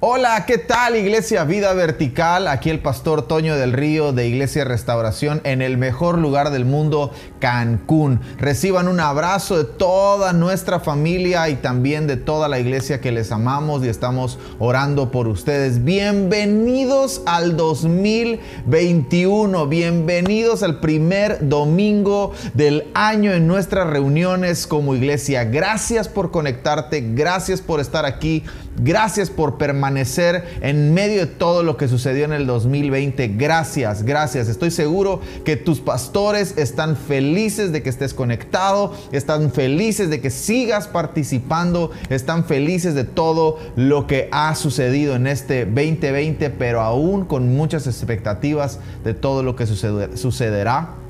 Hola, ¿qué tal Iglesia Vida Vertical? Aquí el pastor Toño del Río de Iglesia Restauración en el mejor lugar del mundo, Cancún. Reciban un abrazo de toda nuestra familia y también de toda la iglesia que les amamos y estamos orando por ustedes. Bienvenidos al 2021, bienvenidos al primer domingo del año en nuestras reuniones como iglesia. Gracias por conectarte, gracias por estar aquí, gracias por permanecer en medio de todo lo que sucedió en el 2020. Gracias, gracias. Estoy seguro que tus pastores están felices de que estés conectado, están felices de que sigas participando, están felices de todo lo que ha sucedido en este 2020, pero aún con muchas expectativas de todo lo que sucederá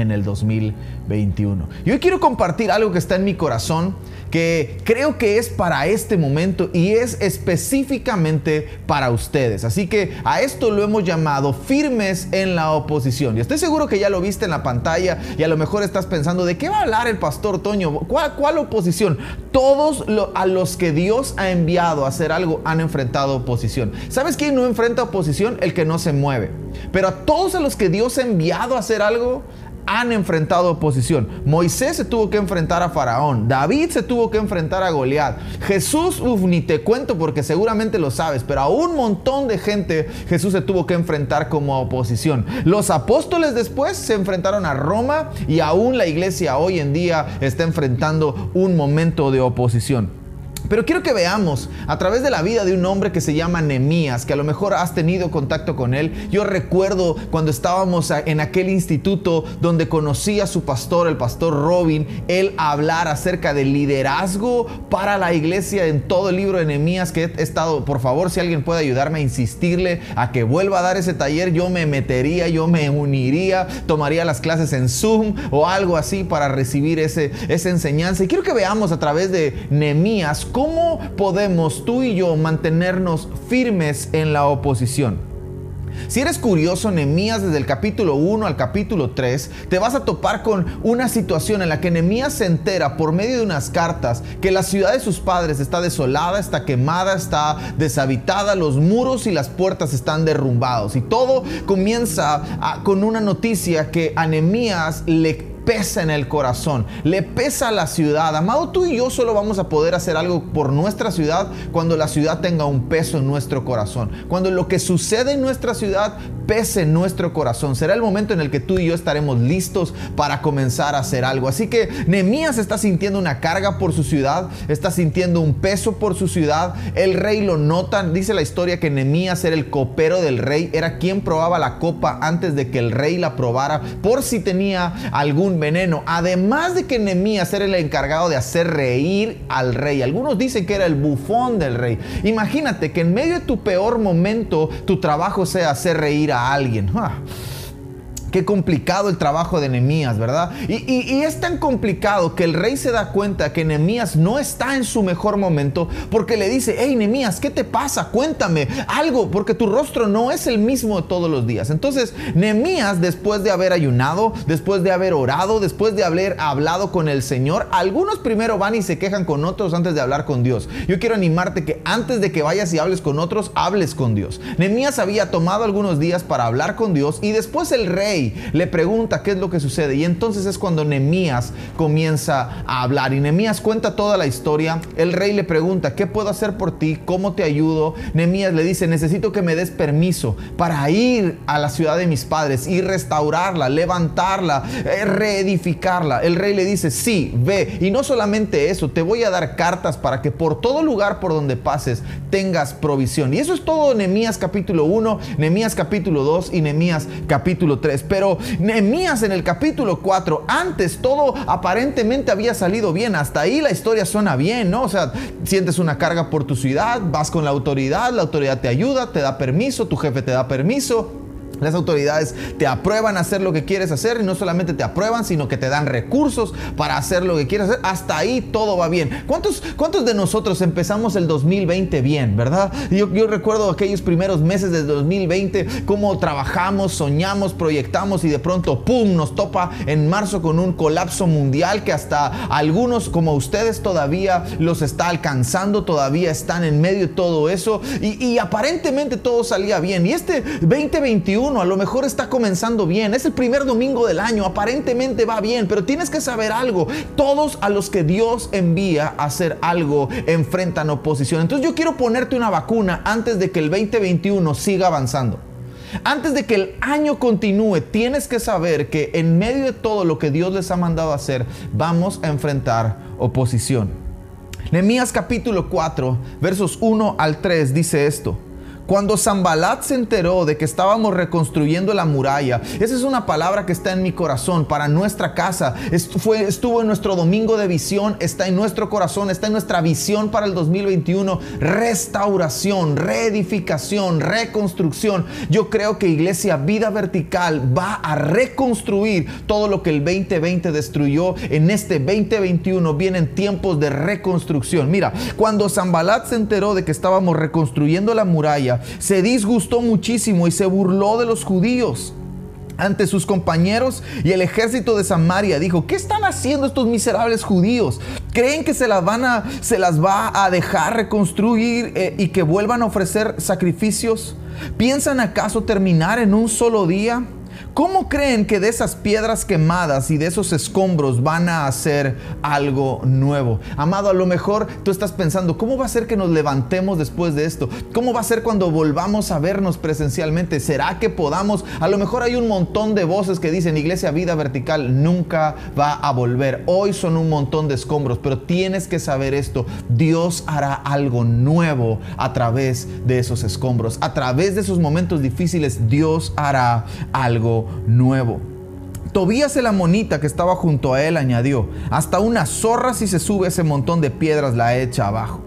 en el 2021. Y hoy quiero compartir algo que está en mi corazón que creo que es para este momento y es específicamente para ustedes. Así que a esto lo hemos llamado firmes en la oposición. Y estoy seguro que ya lo viste en la pantalla y a lo mejor estás pensando, ¿de qué va a hablar el pastor Toño? ¿Cuál, oposición? Todos a los que Dios ha enviado a hacer algo han enfrentado oposición. ¿Sabes quién no enfrenta oposición? El que no se mueve. Pero a todos a los que Dios ha enviado a hacer algo, han enfrentado oposición. Moisés se tuvo que enfrentar a Faraón. David se tuvo que enfrentar a Goliat. Jesús, uf, ni te cuento porque seguramente lo sabes, pero a un montón de gente Jesús se tuvo que enfrentar como oposición. Los apóstoles después se enfrentaron a Roma y aún la iglesia hoy en día está enfrentando un momento de oposición. Pero quiero que veamos a través de la vida de un hombre que se llama Nemías, que a lo mejor has tenido contacto con él. Yo recuerdo cuando estábamos en aquel instituto donde conocí a su pastor, el pastor Robin, él hablar acerca del liderazgo para la iglesia en todo el libro de Nemías que he estado, por favor, si alguien puede ayudarme a insistirle a que vuelva a dar ese taller, yo me metería, yo me uniría, tomaría las clases en Zoom o algo así para recibir ese, esa enseñanza. Y quiero que veamos a través de Nemías ¿Cómo podemos tú y yo mantenernos firmes en la oposición? Si eres curioso, Nehemías desde el capítulo 1 al capítulo 3, te vas a topar con una situación en la que Nehemías se entera por medio de unas cartas que la ciudad de sus padres está desolada, está quemada, está deshabitada, los muros y las puertas están derrumbados. Y todo comienza con una noticia que a Nehemías le pesa en el corazón, le pesa a la ciudad. Amado, tú y yo solo vamos a poder hacer algo por nuestra ciudad cuando la ciudad tenga un peso en nuestro corazón. Cuando lo que sucede en nuestra ciudad pese en nuestro corazón. Será el momento en el que tú y yo estaremos listos para comenzar a hacer algo. Así que Nehemías está sintiendo una carga por su ciudad, está sintiendo un peso por su ciudad. El rey lo nota. Dice la historia que Nehemías era el copero del rey, era quien probaba la copa antes de que el rey la probara por si tenía algún veneno. Además de que Nemías era el encargado de hacer reír al rey. Algunos dicen que era el bufón del rey. Imagínate que en medio de tu peor momento tu trabajo sea hacer reír a alguien. Ah. Qué complicado el trabajo de Nehemías, ¿verdad? Y, es tan complicado que el rey se da cuenta que Nehemías no está en su mejor momento porque le dice, hey Nehemías, ¿qué te pasa? Cuéntame algo, porque tu rostro no es el mismo de todos los días. Entonces, Nehemías, después de haber ayunado, después de haber orado, después de haber hablado con el Señor, algunos primero van y se quejan con otros antes de hablar con Dios. Yo quiero animarte que antes de que vayas y hables con otros, hables con Dios. Nehemías había tomado algunos días para hablar con Dios y después el rey le pregunta qué es lo que sucede y entonces es cuando Nemías comienza a hablar y Nemías cuenta toda la historia. El rey le pregunta, ¿qué puedo hacer por ti? ¿Cómo te ayudo? Nemías le dice, necesito que me des permiso para ir a la ciudad de mis padres y restaurarla, levantarla, eh, reedificarla. El rey le dice, sí, ve. Y no solamente eso, te voy a dar cartas para que por todo lugar por donde pases tengas provisión. Y eso es todo Nemías capítulo 1, Nemías capítulo 2 y Nemías capítulo 3. Pero Nehemías en el capítulo 4, antes todo aparentemente había salido bien. Hasta ahí la historia suena bien, ¿no? O sea, sientes una carga por tu ciudad, vas con la autoridad, la autoridad te ayuda, te da permiso, tu jefe te da permiso Las autoridades te aprueban hacer lo que quieres hacer y no solamente te aprueban, sino que te dan recursos para hacer lo que quieres hacer. Hasta ahí todo va bien. ¿Cuántos, cuántos de nosotros empezamos el 2020 bien, verdad? Yo, yo recuerdo aquellos primeros meses del 2020, cómo trabajamos, soñamos, proyectamos y de pronto, ¡pum!, nos topa en marzo con un colapso mundial que hasta algunos como ustedes todavía los está alcanzando, todavía están en medio de todo eso y, y aparentemente todo salía bien. Y este 2021 a lo mejor está comenzando bien, es el primer domingo del año, aparentemente va bien, pero tienes que saber algo, todos a los que Dios envía a hacer algo enfrentan oposición. Entonces yo quiero ponerte una vacuna antes de que el 2021 siga avanzando. Antes de que el año continúe, tienes que saber que en medio de todo lo que Dios les ha mandado hacer, vamos a enfrentar oposición. Nehemías capítulo 4, versos 1 al 3 dice esto. Cuando Zambalat se enteró de que estábamos reconstruyendo la muralla, esa es una palabra que está en mi corazón para nuestra casa. estuvo en nuestro domingo de visión, está en nuestro corazón, está en nuestra visión para el 2021. Restauración, reedificación, reconstrucción. Yo creo que Iglesia Vida Vertical va a reconstruir todo lo que el 2020 destruyó. En este 2021 vienen tiempos de reconstrucción. Mira, cuando Zambalat se enteró de que estábamos reconstruyendo la muralla, se disgustó muchísimo y se burló de los judíos ante sus compañeros y el ejército de Samaria dijo, ¿qué están haciendo estos miserables judíos? ¿Creen que se las, van a, se las va a dejar reconstruir eh, y que vuelvan a ofrecer sacrificios? ¿Piensan acaso terminar en un solo día? ¿Cómo creen que de esas piedras quemadas y de esos escombros van a hacer algo nuevo? Amado, a lo mejor tú estás pensando, ¿cómo va a ser que nos levantemos después de esto? ¿Cómo va a ser cuando volvamos a vernos presencialmente? ¿Será que podamos? A lo mejor hay un montón de voces que dicen, Iglesia Vida Vertical nunca va a volver. Hoy son un montón de escombros, pero tienes que saber esto. Dios hará algo nuevo a través de esos escombros. A través de esos momentos difíciles, Dios hará algo nuevo. Tobías el amonita que estaba junto a él añadió, hasta una zorra si se sube ese montón de piedras la echa abajo.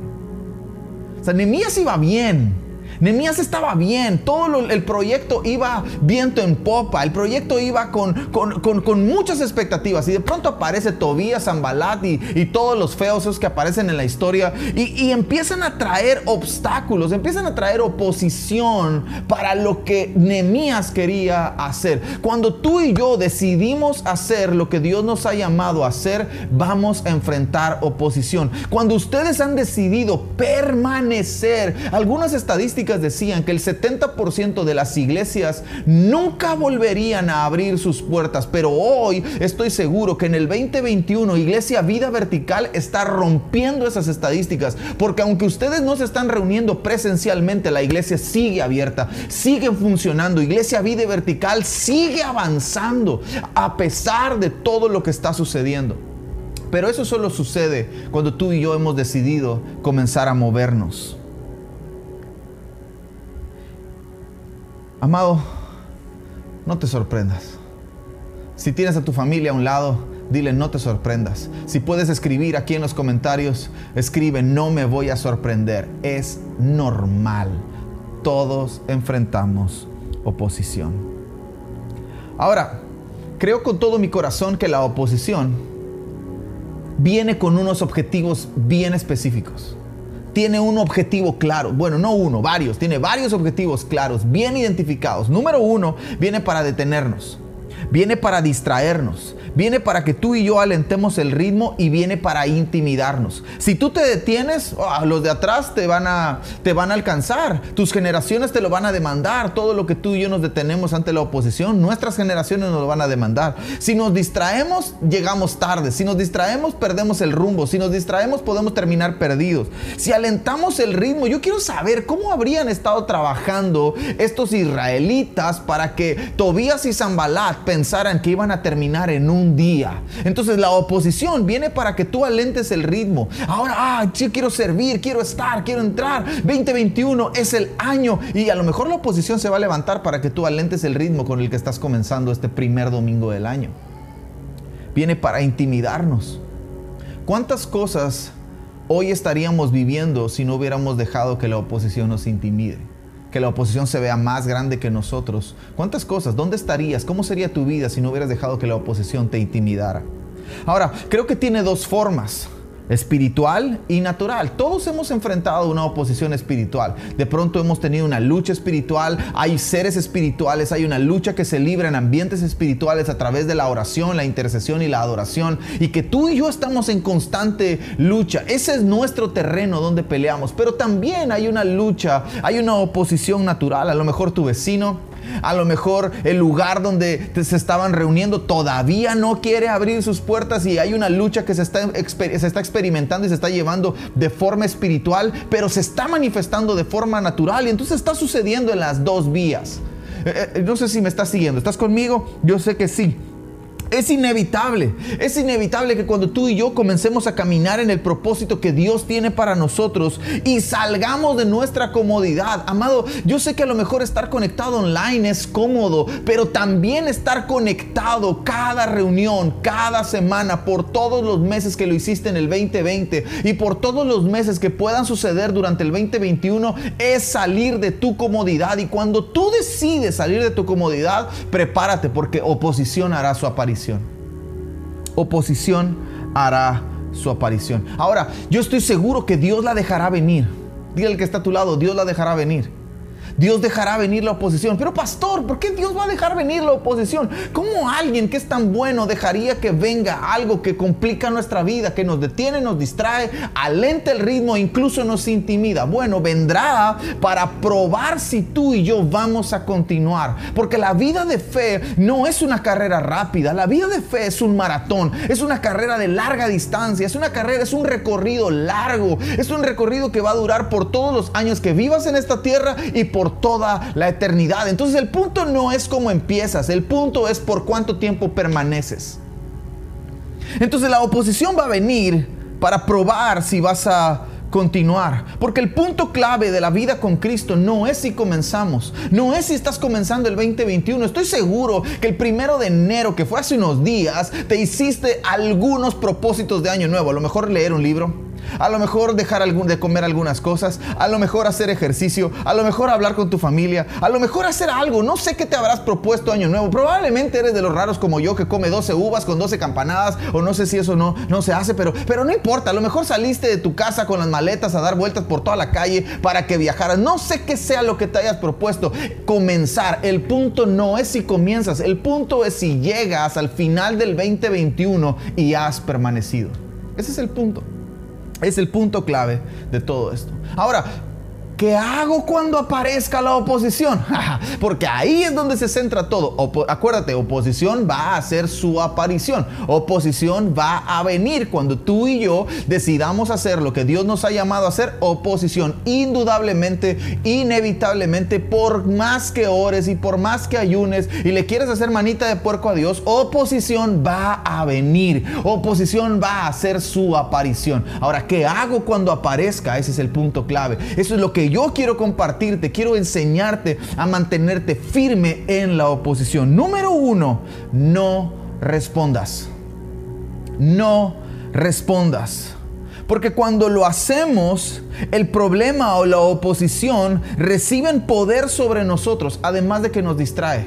O sea, iba bien. Nemías estaba bien, todo el proyecto iba viento en popa, el proyecto iba con, con, muchas expectativas y de pronto aparece Tobías, Zambalat y, y, todos los feos esos que aparecen en la historia y, y, empiezan a traer obstáculos, empiezan a traer oposición para lo que Nemías quería hacer. Cuando tú y yo decidimos hacer lo que Dios nos ha llamado a hacer, vamos a enfrentar oposición. Cuando ustedes han decidido permanecer, algunas estadísticas decían que el 70% de las iglesias nunca volverían a abrir sus puertas, pero hoy estoy seguro que en el 2021 Iglesia Vida Vertical está rompiendo esas estadísticas, porque aunque ustedes no se están reuniendo presencialmente, la iglesia sigue abierta, sigue funcionando, Iglesia Vida Vertical sigue avanzando a pesar de todo lo que está sucediendo. Pero eso solo sucede cuando tú y yo hemos decidido comenzar a movernos. Amado, no te sorprendas. Si tienes a tu familia a un lado, dile no te sorprendas. Si puedes escribir aquí en los comentarios, escribe no me voy a sorprender. Es normal. Todos enfrentamos oposición. Ahora, creo con todo mi corazón que la oposición viene con unos objetivos bien específicos tiene un objetivo claro. Bueno, no uno, varios. Tiene varios objetivos claros, bien identificados. Número uno, viene para detenernos. Viene para distraernos viene para que tú y yo alentemos el ritmo y viene para intimidarnos. Si tú te detienes, ah, los de atrás te van, a, te van a alcanzar, tus generaciones te lo van a demandar, todo lo que tú y yo nos detenemos ante la oposición, nuestras generaciones nos lo van a demandar. Si nos distraemos, llegamos tarde, si nos distraemos, perdemos el rumbo, si nos distraemos, podemos terminar perdidos. Si alentamos el ritmo, yo quiero saber cómo habrían estado trabajando estos israelitas para que Tobías y Zambalat pensaran que iban a terminar en un día. Entonces la oposición viene para que tú alentes el ritmo. Ahora, ah, sí, quiero servir, quiero estar, quiero entrar. 2021 es el año y a lo mejor la oposición se va a levantar para que tú alentes el ritmo con el que estás comenzando este primer domingo del año. Viene para intimidarnos. ¿Cuántas cosas hoy estaríamos viviendo si no hubiéramos dejado que la oposición nos intimide? Que la oposición se vea más grande que nosotros. ¿Cuántas cosas? ¿Dónde estarías? ¿Cómo sería tu vida si no hubieras dejado que la oposición te intimidara? Ahora, creo que tiene dos formas espiritual y natural. Todos hemos enfrentado una oposición espiritual. De pronto hemos tenido una lucha espiritual, hay seres espirituales, hay una lucha que se libra en ambientes espirituales a través de la oración, la intercesión y la adoración y que tú y yo estamos en constante lucha. Ese es nuestro terreno donde peleamos, pero también hay una lucha, hay una oposición natural. A lo mejor tu vecino a lo mejor el lugar donde se estaban reuniendo todavía no quiere abrir sus puertas y hay una lucha que se está, se está experimentando y se está llevando de forma espiritual, pero se está manifestando de forma natural y entonces está sucediendo en las dos vías. Eh, eh, no sé si me estás siguiendo, ¿estás conmigo? Yo sé que sí. Es inevitable, es inevitable que cuando tú y yo comencemos a caminar en el propósito que Dios tiene para nosotros y salgamos de nuestra comodidad. Amado, yo sé que a lo mejor estar conectado online es cómodo, pero también estar conectado cada reunión, cada semana, por todos los meses que lo hiciste en el 2020 y por todos los meses que puedan suceder durante el 2021, es salir de tu comodidad. Y cuando tú decides salir de tu comodidad, prepárate porque oposición hará su aparición. Oposición hará su aparición. Ahora, yo estoy seguro que Dios la dejará venir. Dile que está a tu lado, Dios la dejará venir. Dios dejará venir la oposición. Pero pastor, ¿por qué Dios va a dejar venir la oposición? ¿Cómo alguien que es tan bueno dejaría que venga algo que complica nuestra vida, que nos detiene, nos distrae, alenta el ritmo, incluso nos intimida? Bueno, vendrá para probar si tú y yo vamos a continuar. Porque la vida de fe no es una carrera rápida, la vida de fe es un maratón, es una carrera de larga distancia, es una carrera, es un recorrido largo, es un recorrido que va a durar por todos los años que vivas en esta tierra y por toda la eternidad. Entonces el punto no es cómo empiezas, el punto es por cuánto tiempo permaneces. Entonces la oposición va a venir para probar si vas a continuar. Porque el punto clave de la vida con Cristo no es si comenzamos, no es si estás comenzando el 2021. Estoy seguro que el primero de enero, que fue hace unos días, te hiciste algunos propósitos de año nuevo. A lo mejor leer un libro a lo mejor dejar de comer algunas cosas, a lo mejor hacer ejercicio, a lo mejor hablar con tu familia, a lo mejor hacer algo. No sé qué te habrás propuesto año nuevo. Probablemente eres de los raros como yo que come 12 uvas con 12 campanadas o no sé si eso no, no se hace, pero, pero no importa. A lo mejor saliste de tu casa con las maletas a dar vueltas por toda la calle para que viajaras. No sé qué sea lo que te hayas propuesto. Comenzar. El punto no es si comienzas, el punto es si llegas al final del 2021 y has permanecido. Ese es el punto. Es el punto clave de todo esto. Ahora, ¿Qué hago cuando aparezca la oposición? Porque ahí es donde se centra todo. acuérdate, oposición va a hacer su aparición. Oposición va a venir cuando tú y yo decidamos hacer lo que Dios nos ha llamado a hacer. Oposición, indudablemente, inevitablemente, por más que ores y por más que ayunes y le quieres hacer manita de puerco a Dios, oposición va a venir. Oposición va a hacer su aparición. Ahora, ¿qué hago cuando aparezca? Ese es el punto clave. Eso es lo que yo quiero compartirte, quiero enseñarte a mantenerte firme en la oposición. Número uno, no respondas. No respondas. Porque cuando lo hacemos, el problema o la oposición reciben poder sobre nosotros, además de que nos distrae.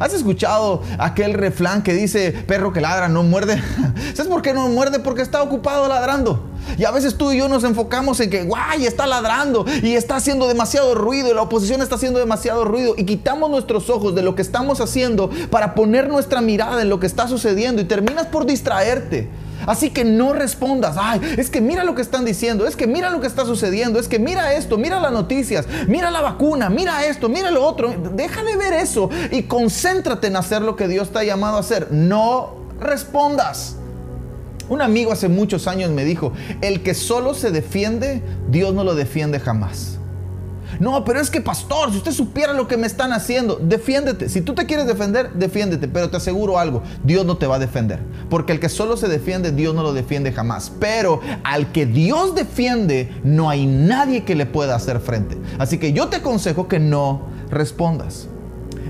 ¿Has escuchado aquel refrán que dice, perro que ladra no muerde? ¿Sabes por qué no muerde? Porque está ocupado ladrando. Y a veces tú y yo nos enfocamos en que, guay, está ladrando y está haciendo demasiado ruido y la oposición está haciendo demasiado ruido y quitamos nuestros ojos de lo que estamos haciendo para poner nuestra mirada en lo que está sucediendo y terminas por distraerte. Así que no respondas, ay, es que mira lo que están diciendo, es que mira lo que está sucediendo, es que mira esto, mira las noticias, mira la vacuna, mira esto, mira lo otro. Deja de ver eso y concéntrate en hacer lo que Dios te ha llamado a hacer. No respondas. Un amigo hace muchos años me dijo, el que solo se defiende, Dios no lo defiende jamás. No, pero es que pastor, si usted supiera lo que me están haciendo, defiéndete. Si tú te quieres defender, defiéndete. Pero te aseguro algo, Dios no te va a defender. Porque el que solo se defiende, Dios no lo defiende jamás. Pero al que Dios defiende, no hay nadie que le pueda hacer frente. Así que yo te aconsejo que no respondas.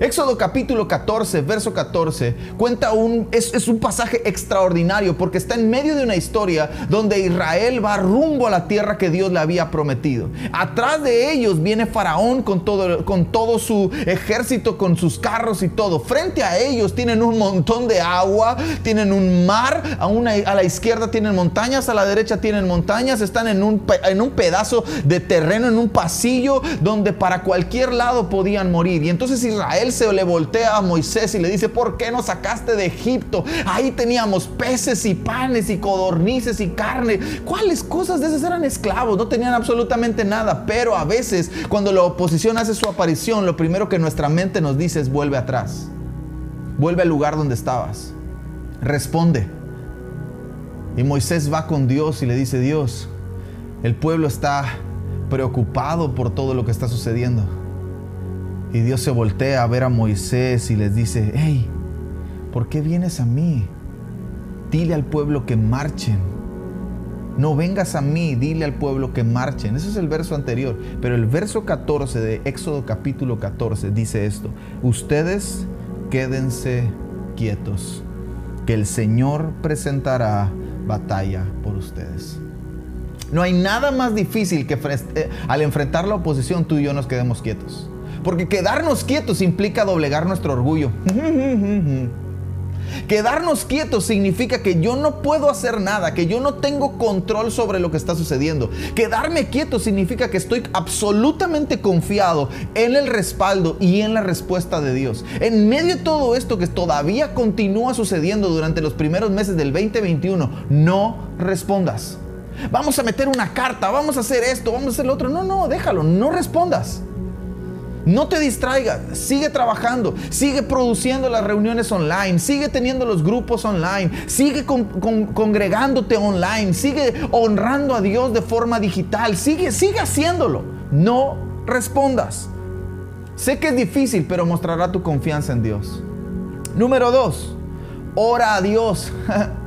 Éxodo capítulo 14, verso 14, cuenta un, es, un pasaje extraordinario porque está en medio de una historia donde Israel va rumbo a la tierra que Dios le había prometido. Atrás de ellos viene Faraón con todo, con su ejército, con sus carros y todo. Frente a ellos tienen un montón de agua, tienen un mar, a, una, a la izquierda tienen montañas, a la derecha tienen montañas, están en un, en un pedazo de terreno, en un pasillo donde para cualquier lado podían morir. Y entonces Israel se le voltea a Moisés y le dice, ¿por qué nos sacaste de Egipto? Ahí teníamos peces y panes y codornices y carne. ¿Cuáles cosas de esas eran esclavos? No tenían absolutamente nada. Pero a veces cuando la oposición hace su aparición, lo primero que nuestra mente nos dice es vuelve atrás. Vuelve al lugar donde estabas. Responde. Y Moisés va con Dios y le dice, Dios, el pueblo está preocupado por todo lo que está sucediendo. Y Dios se voltea a ver a Moisés y les dice, hey, ¿por qué vienes a mí? Dile al pueblo que marchen. No vengas a mí, dile al pueblo que marchen. Ese es el verso anterior. Pero el verso 14 de Éxodo capítulo 14 dice esto. Ustedes quédense quietos, que el Señor presentará batalla por ustedes. No hay nada más difícil que eh, al enfrentar la oposición tú y yo nos quedemos quietos. Porque quedarnos quietos implica doblegar nuestro orgullo. Quedarnos quietos significa que yo no puedo hacer nada, que yo no tengo control sobre lo que está sucediendo. Quedarme quieto significa que estoy absolutamente confiado en el respaldo y en la respuesta de Dios. En medio de todo esto que todavía continúa sucediendo durante los primeros meses del 2021, no respondas. Vamos a meter una carta, vamos a hacer esto, vamos a hacer lo otro. No, no, déjalo, no respondas. No te distraigas, sigue trabajando, sigue produciendo las reuniones online, sigue teniendo los grupos online, sigue congregándote online, sigue honrando a Dios de forma digital, sigue, sigue haciéndolo. No respondas. Sé que es difícil, pero mostrará tu confianza en Dios. Número dos, ora a Dios.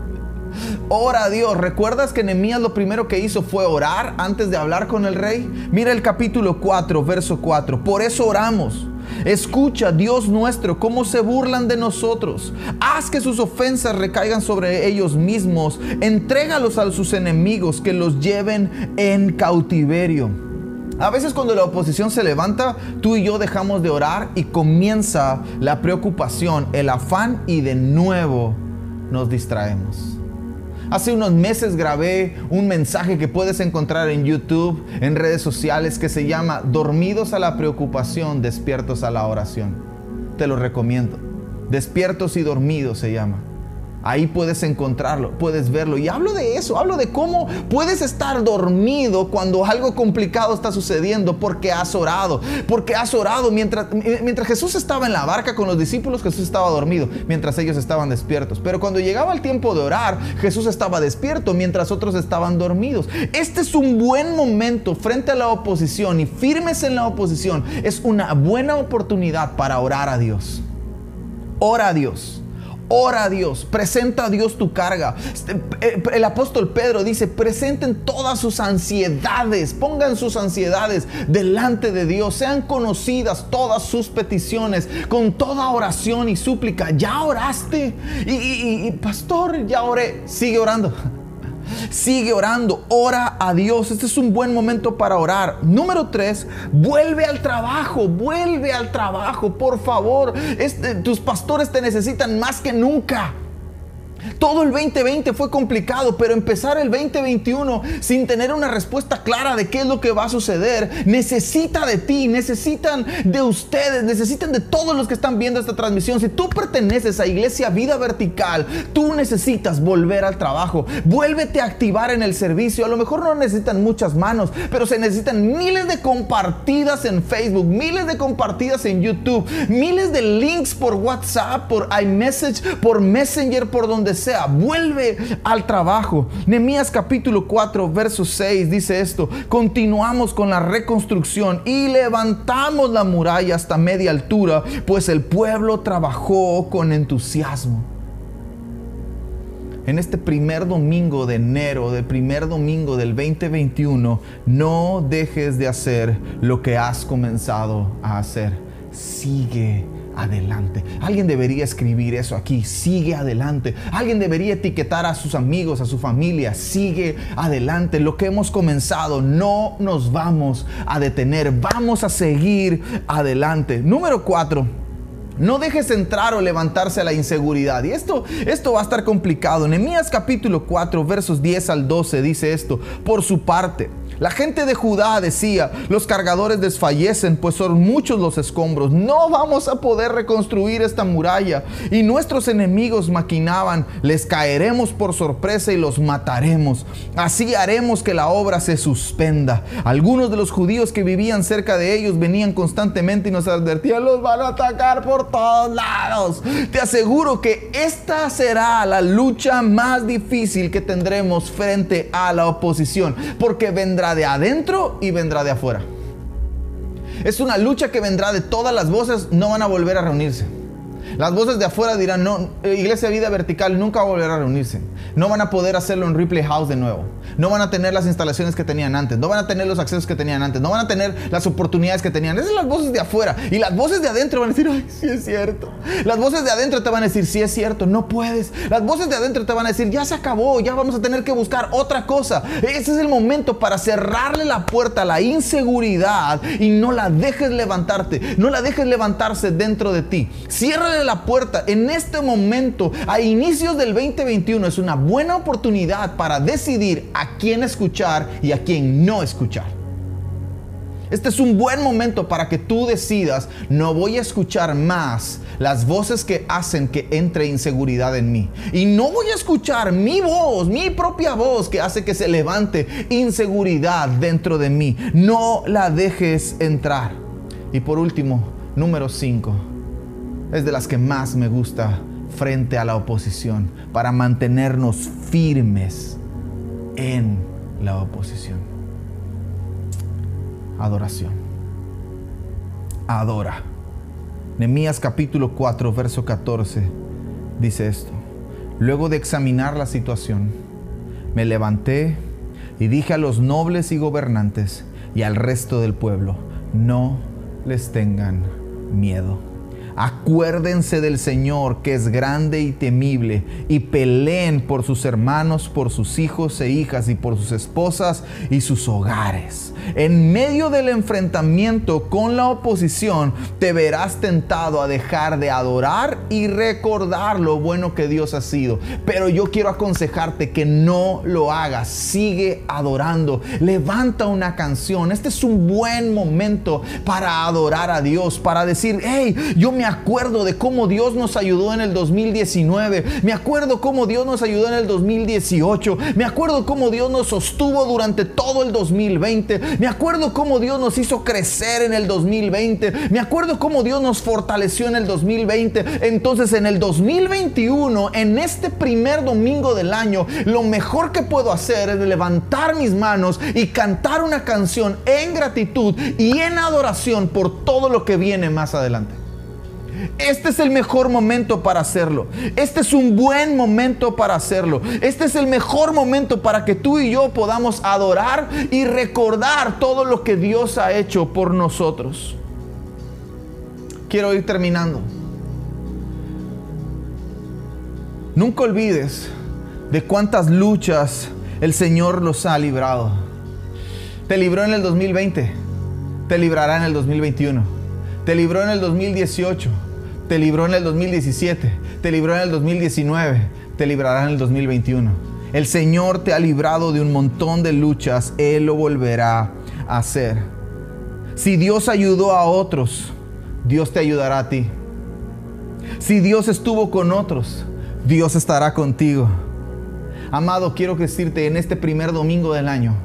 Ora a Dios. ¿Recuerdas que Nehemías lo primero que hizo fue orar antes de hablar con el rey? Mira el capítulo 4, verso 4. Por eso oramos. Escucha, Dios nuestro, cómo se burlan de nosotros. Haz que sus ofensas recaigan sobre ellos mismos. Entrégalos a sus enemigos que los lleven en cautiverio. A veces cuando la oposición se levanta, tú y yo dejamos de orar y comienza la preocupación, el afán y de nuevo nos distraemos. Hace unos meses grabé un mensaje que puedes encontrar en YouTube, en redes sociales, que se llama Dormidos a la preocupación, despiertos a la oración. Te lo recomiendo. Despiertos y dormidos se llama. Ahí puedes encontrarlo, puedes verlo. Y hablo de eso, hablo de cómo puedes estar dormido cuando algo complicado está sucediendo porque has orado. Porque has orado mientras, Jesús estaba en la barca con los discípulos, Jesús estaba dormido, mientras ellos estaban despiertos. Pero cuando llegaba el tiempo de orar, Jesús estaba despierto mientras otros estaban dormidos. Este es un buen momento frente a la oposición y firmes en la oposición. Es una buena oportunidad para orar a Dios. Ora a Dios. Ora a Dios, presenta a Dios tu carga. Eh, el apóstol Pedro dice, presenten todas sus ansiedades, pongan sus ansiedades delante de Dios, sean conocidas todas sus peticiones con toda oración y súplica. Ya oraste y, y pastor, ya oré, sigue orando. Sigue orando, ora a Dios. Este es un buen momento para orar. Número tres, vuelve al trabajo, vuelve al trabajo, por favor. Este, tus pastores te necesitan más que nunca. Todo el 2020 fue complicado, pero empezar el 2021 sin tener una respuesta clara de qué es lo que va a suceder, necesita de ti, necesitan de ustedes, necesitan de todos los que están viendo esta transmisión. Si tú perteneces a Iglesia Vida Vertical, tú necesitas volver al trabajo, vuélvete a activar en el servicio. A lo mejor no necesitan muchas manos, pero se necesitan miles de compartidas en Facebook, miles de compartidas en YouTube, miles de links por WhatsApp, por iMessage, por Messenger, por donde sea, vuelve al trabajo. Nehemías capítulo 4, verso 6 dice esto, continuamos con la reconstrucción y levantamos la muralla hasta media altura, pues el pueblo trabajó con entusiasmo. En este primer domingo de enero, del primer domingo del 2021, no dejes de hacer lo que has comenzado a hacer. Sigue adelante. Alguien debería escribir eso aquí, sigue adelante. Alguien debería etiquetar a sus amigos, a su familia, sigue adelante. Lo que hemos comenzado, no nos vamos a detener, vamos a seguir adelante. Número cuatro. No dejes entrar o levantarse a la inseguridad. Y esto, esto va a estar complicado. Nehemías capítulo 4, versos 10 al 12 dice esto. Por su parte, la gente de Judá decía, los cargadores desfallecen, pues son muchos los escombros. No vamos a poder reconstruir esta muralla. Y nuestros enemigos maquinaban, les caeremos por sorpresa y los mataremos. Así haremos que la obra se suspenda. Algunos de los judíos que vivían cerca de ellos venían constantemente y nos advertían, los van a atacar por todos lados. Te aseguro que esta será la lucha más difícil que tendremos frente a la oposición, porque vendrá de adentro y vendrá de afuera. Es una lucha que vendrá de todas las voces, no van a volver a reunirse. Las voces de afuera dirán, no, Iglesia Vida Vertical nunca va a volver a reunirse. No van a poder hacerlo en Ripley House de nuevo. No van a tener las instalaciones que tenían antes. No van a tener los accesos que tenían antes. No van a tener las oportunidades que tenían. Esas son las voces de afuera. Y las voces de adentro van a decir, ay, sí es cierto. Las voces de adentro te van a decir, sí es cierto, no puedes. Las voces de adentro te van a decir, ya se acabó, ya vamos a tener que buscar otra cosa. Ese es el momento para cerrarle la puerta a la inseguridad y no la dejes levantarte. No la dejes levantarse dentro de ti. Ciérrale la puerta en este momento, a inicios del 2021, es una buena oportunidad para decidir a quién escuchar y a quién no escuchar. Este es un buen momento para que tú decidas, no voy a escuchar más las voces que hacen que entre inseguridad en mí. Y no voy a escuchar mi voz, mi propia voz que hace que se levante inseguridad dentro de mí. No la dejes entrar. Y por último, número 5 es de las que más me gusta frente a la oposición, para mantenernos firmes en la oposición. Adoración. Adora. Nehemías capítulo 4, verso 14 dice esto. Luego de examinar la situación, me levanté y dije a los nobles y gobernantes y al resto del pueblo, no les tengan miedo Acuérdense del Señor que es grande y temible y peleen por sus hermanos, por sus hijos e hijas y por sus esposas y sus hogares. En medio del enfrentamiento con la oposición te verás tentado a dejar de adorar y recordar lo bueno que Dios ha sido. Pero yo quiero aconsejarte que no lo hagas. Sigue adorando. Levanta una canción. Este es un buen momento para adorar a Dios, para decir, hey, yo me acuerdo de cómo Dios nos ayudó en el 2019. Me acuerdo cómo Dios nos ayudó en el 2018. Me acuerdo cómo Dios nos sostuvo durante todo el 2020. Me acuerdo cómo Dios nos hizo crecer en el 2020. Me acuerdo cómo Dios nos fortaleció en el 2020. Entonces en el 2021, en este primer domingo del año, lo mejor que puedo hacer es levantar mis manos y cantar una canción en gratitud y en adoración por todo lo que viene más adelante. Este es el mejor momento para hacerlo. Este es un buen momento para hacerlo. Este es el mejor momento para que tú y yo podamos adorar y recordar todo lo que Dios ha hecho por nosotros. Quiero ir terminando. Nunca olvides de cuántas luchas el Señor los ha librado. Te libró en el 2020, te librará en el 2021, te libró en el 2018 te libró en el 2017, te libró en el 2019, te librará en el 2021. El Señor te ha librado de un montón de luchas, Él lo volverá a hacer. Si Dios ayudó a otros, Dios te ayudará a ti. Si Dios estuvo con otros, Dios estará contigo. Amado, quiero decirte en este primer domingo del año,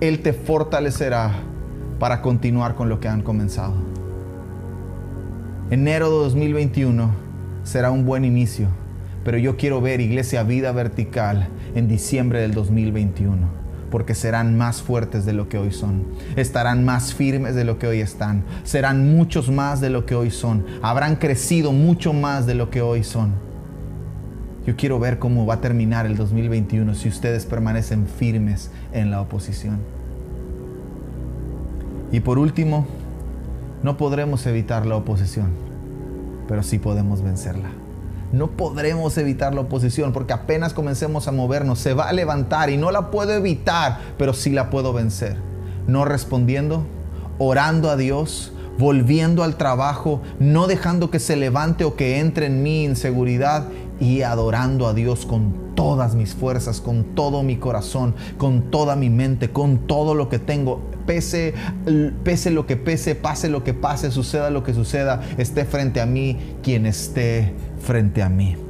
Él te fortalecerá para continuar con lo que han comenzado. Enero de 2021 será un buen inicio, pero yo quiero ver Iglesia Vida Vertical en diciembre del 2021, porque serán más fuertes de lo que hoy son, estarán más firmes de lo que hoy están, serán muchos más de lo que hoy son, habrán crecido mucho más de lo que hoy son. Yo quiero ver cómo va a terminar el 2021 si ustedes permanecen firmes en la oposición. Y por último, no podremos evitar la oposición. pero sí podemos vencerla. No podremos evitar la oposición porque apenas comencemos a movernos, se va a levantar y no la puedo evitar, pero sí la puedo vencer. No respondiendo, orando a Dios, volviendo al trabajo, no dejando que se levante o que entre en mí inseguridad y adorando a Dios con todas mis fuerzas, con todo mi corazón, con toda mi mente, con todo lo que tengo. Pese, pese lo que pese, pase lo que pase, suceda lo que suceda, esté frente a mí quien esté frente a mí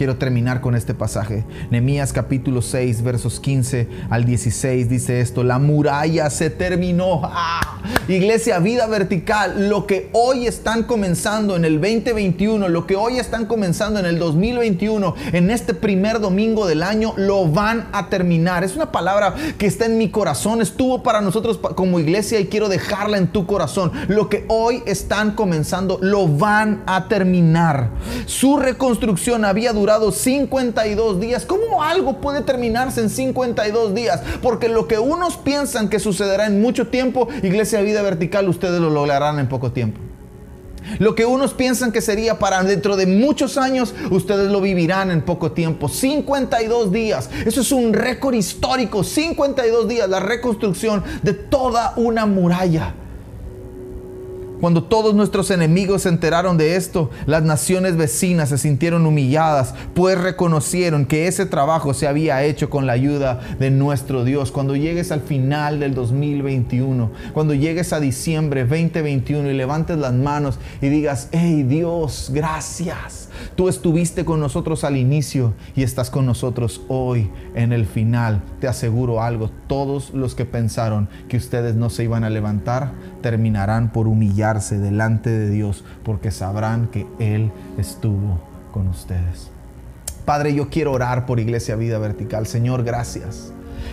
quiero terminar con este pasaje. Nehemías capítulo 6, versos 15 al 16 dice esto, la muralla se terminó. ¡Ah! Iglesia, vida vertical, lo que hoy están comenzando en el 2021, lo que hoy están comenzando en el 2021, en este primer domingo del año, lo van a terminar. Es una palabra que está en mi corazón, estuvo para nosotros como iglesia y quiero dejarla en tu corazón. Lo que hoy están comenzando, lo van a terminar. Su reconstrucción había durado 52 días. ¿Cómo algo puede terminarse en 52 días? Porque lo que unos piensan que sucederá en mucho tiempo, Iglesia Vida Vertical, ustedes lo lograrán en poco tiempo. Lo que unos piensan que sería para dentro de muchos años, ustedes lo vivirán en poco tiempo. 52 días. Eso es un récord histórico. 52 días, la reconstrucción de toda una muralla. Cuando todos nuestros enemigos se enteraron de esto, las naciones vecinas se sintieron humilladas, pues reconocieron que ese trabajo se había hecho con la ayuda de nuestro Dios. Cuando llegues al final del 2021, cuando llegues a diciembre 2021 y levantes las manos y digas, hey Dios, gracias Tú estuviste con nosotros al inicio y estás con nosotros hoy en el final. Te aseguro algo, todos los que pensaron que ustedes no se iban a levantar, terminarán por humillarse delante de Dios porque sabrán que Él estuvo con ustedes. Padre, yo quiero orar por Iglesia Vida Vertical. Señor, gracias.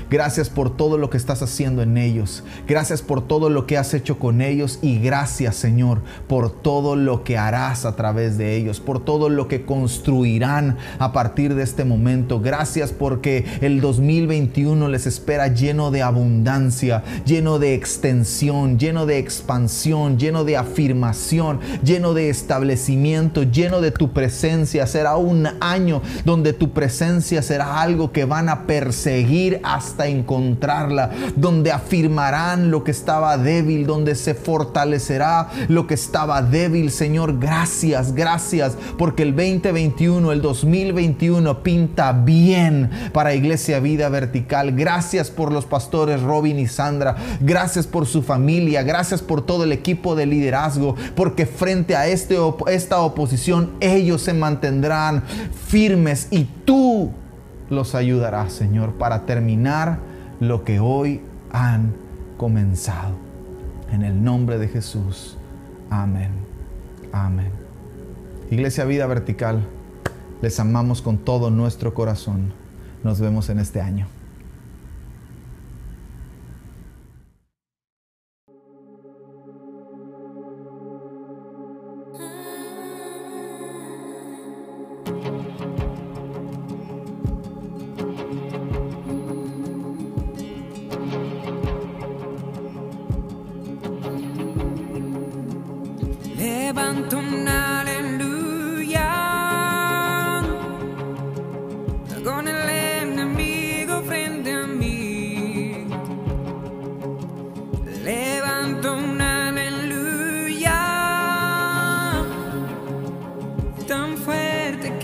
Gracias por todo lo que estás haciendo en ellos. Gracias por todo lo que has hecho con ellos. Y gracias Señor por todo lo que harás a través de ellos. Por todo lo que construirán a partir de este momento. Gracias porque el 2021 les espera lleno de abundancia, lleno de extensión, lleno de expansión, lleno de afirmación, lleno de establecimiento, lleno de tu presencia. Será un año donde tu presencia será algo que van a perseguir hasta encontrarla, donde afirmarán lo que estaba débil, donde se fortalecerá lo que estaba débil. Señor, gracias, gracias, porque el 2021, el 2021 pinta bien para Iglesia Vida Vertical. Gracias por los pastores Robin y Sandra. Gracias por su familia. Gracias por todo el equipo de liderazgo, porque frente a este, esta oposición ellos se mantendrán firmes y tú los ayudará, Señor, para terminar lo que hoy han comenzado. En el nombre de Jesús. Amén. Amén. Iglesia Vida Vertical, les amamos con todo nuestro corazón. Nos vemos en este año. tan fuerte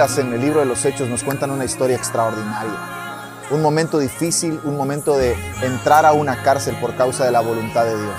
en el libro de los Hechos nos cuentan una historia extraordinaria. Un momento difícil, un momento de entrar a una cárcel por causa de la voluntad de Dios.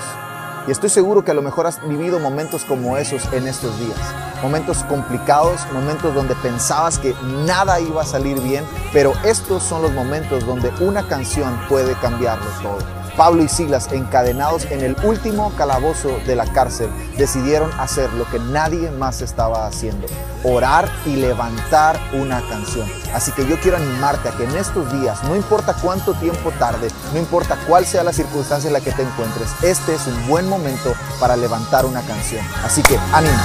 Y estoy seguro que a lo mejor has vivido momentos como esos en estos días. Momentos complicados, momentos donde pensabas que nada iba a salir bien, pero estos son los momentos donde una canción puede cambiarlo todo. Pablo y Silas, encadenados en el último calabozo de la cárcel, decidieron hacer lo que nadie más estaba haciendo, orar y levantar una canción. Así que yo quiero animarte a que en estos días, no importa cuánto tiempo tarde, no importa cuál sea la circunstancia en la que te encuentres, este es un buen momento para levantar una canción. Así que ánimo.